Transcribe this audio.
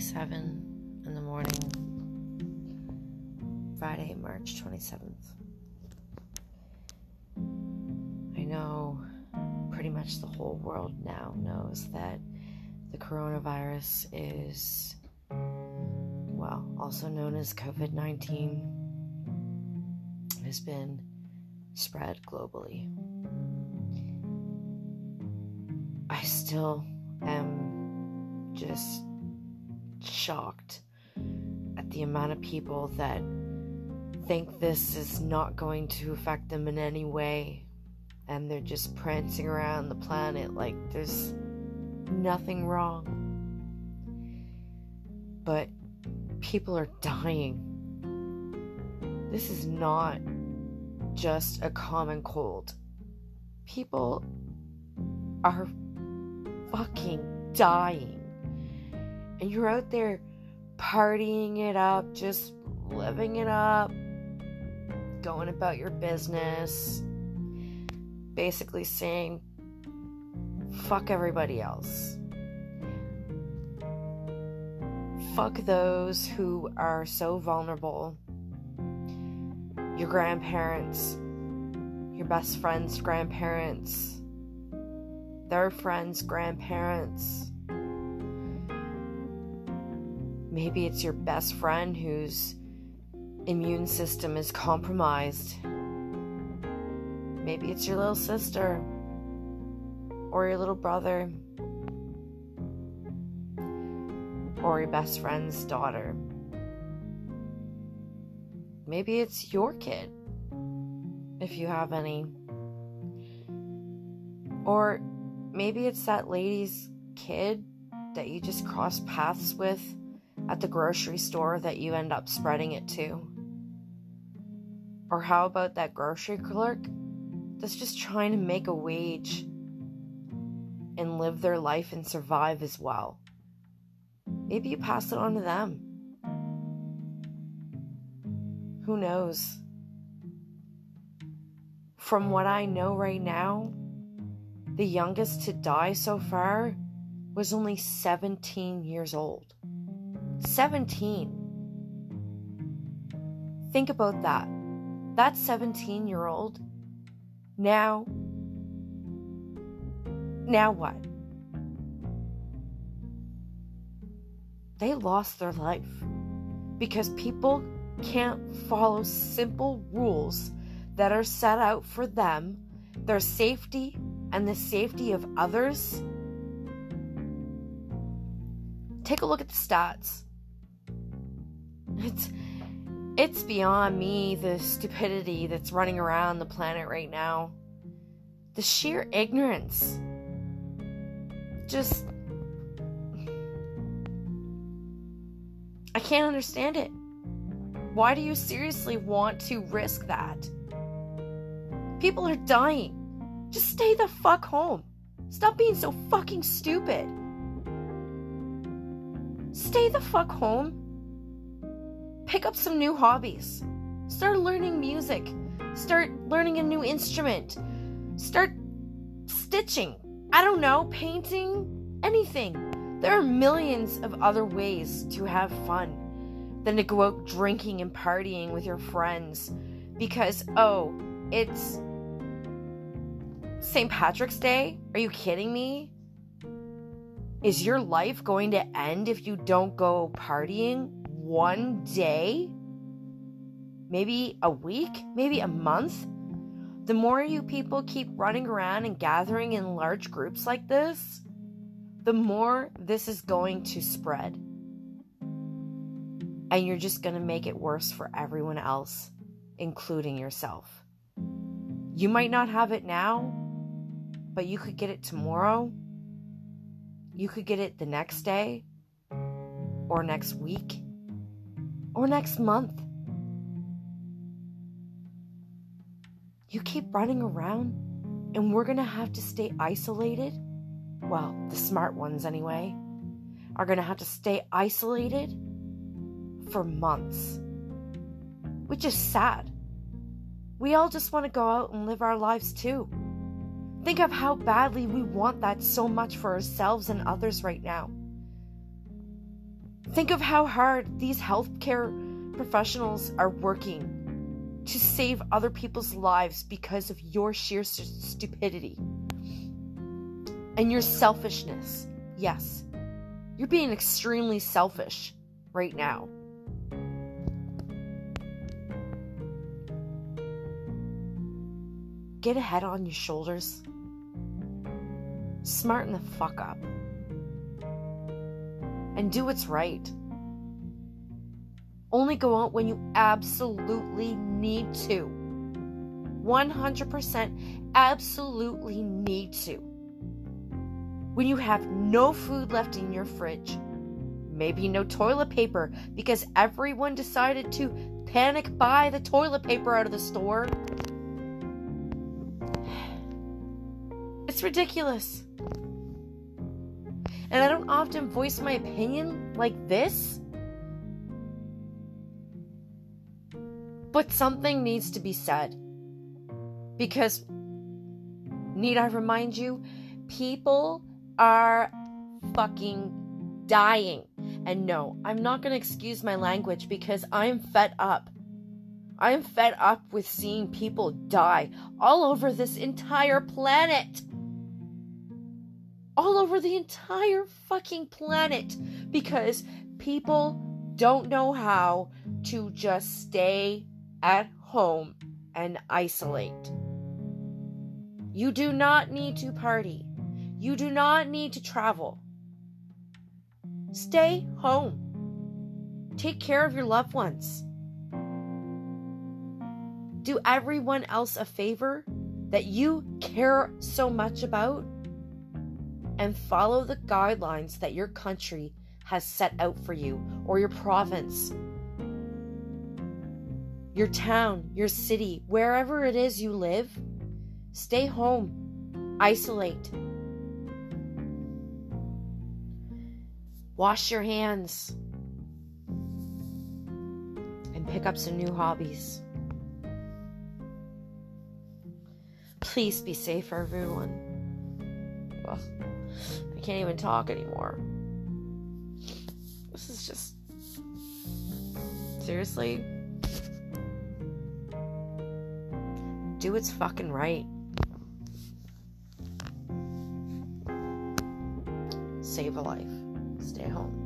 8:27 in the morning. Friday, March 27th. I know pretty much the whole world now knows that the coronavirus is well, also known as COVID-19 has been spread globally. I still am just shocked at the amount of people that think this is not going to affect them in any way and they're just prancing around the planet like there's nothing wrong. But people are dying. This is not just a common cold. People are fucking dying. And you're out there partying it up, just living it up, going about your business, basically saying, fuck everybody else. Fuck those who are so vulnerable. Your grandparents, your best friend's grandparents, their friends' grandparents. Maybe it's your best friend whose immune system is compromised. Maybe it's your little sister or your little brother or your best friend's daughter. Maybe it's your kid, if you have any. Or maybe it's that lady's kid that you just cross paths with at the grocery store that you end up spreading it to. Or how about that grocery clerk that's just trying to make a wage and live their life and survive as well? Maybe you pass it on to them. Who knows? From what I know right now, the youngest to die so far was only 17 years old. 17. Think about that. That 17 year old, now, now what? They lost their life because people can't follow simple rules that are set out for them, their safety, and the safety of others. Take a look at the stats. It's it's beyond me the stupidity that's running around the planet right now. The sheer ignorance. Just I can't understand it. Why do you seriously want to risk that? People are dying. Just stay the fuck home. Stop being so fucking stupid. Stay the fuck home. Pick up some new hobbies. Start learning music. Start learning a new instrument. Start stitching. I don't know, painting, anything. There are millions of other ways to have fun than to go out drinking and partying with your friends because, oh, it's St. Patrick's Day? Are you kidding me? Is your life going to end if you don't go partying one day? Maybe a week? Maybe a month? The more you people keep running around and gathering in large groups like this, the more this is going to spread. And you're just going to make it worse for everyone else, including yourself. You might not have it now, but you could get it tomorrow. You could get it the next day, or next week, or next month. You keep running around, and we're gonna have to stay isolated. Well, the smart ones, anyway, are gonna have to stay isolated for months, which is sad. We all just want to go out and live our lives too. Think of how badly we want that so much for ourselves and others right now. Think of how hard these healthcare professionals are working to save other people's lives because of your sheer stupidity and your selfishness. Yes, you're being extremely selfish right now. Get a head on your shoulders. Smarten the fuck up. And do what's right. Only go out when you absolutely need to. 100% absolutely need to. When you have no food left in your fridge, maybe no toilet paper because everyone decided to panic buy the toilet paper out of the store. It's ridiculous. And I don't often voice my opinion like this. But something needs to be said. Because, need I remind you, people are fucking dying. And no, I'm not going to excuse my language because I'm fed up. I am fed up with seeing people die all over this entire planet all over the entire fucking planet because people don't know how to just stay at home and isolate. You do not need to party. You do not need to travel. Stay home. Take care of your loved ones. Do everyone else a favor that you care so much about and follow the guidelines that your country has set out for you or your province, your town, your city, wherever it is you live. Stay home, isolate. Wash your hands and pick up some new hobbies. Please be safe, everyone. Ugh. I can't even talk anymore. This is just. Seriously? Do what's fucking right. Save a life. Stay home.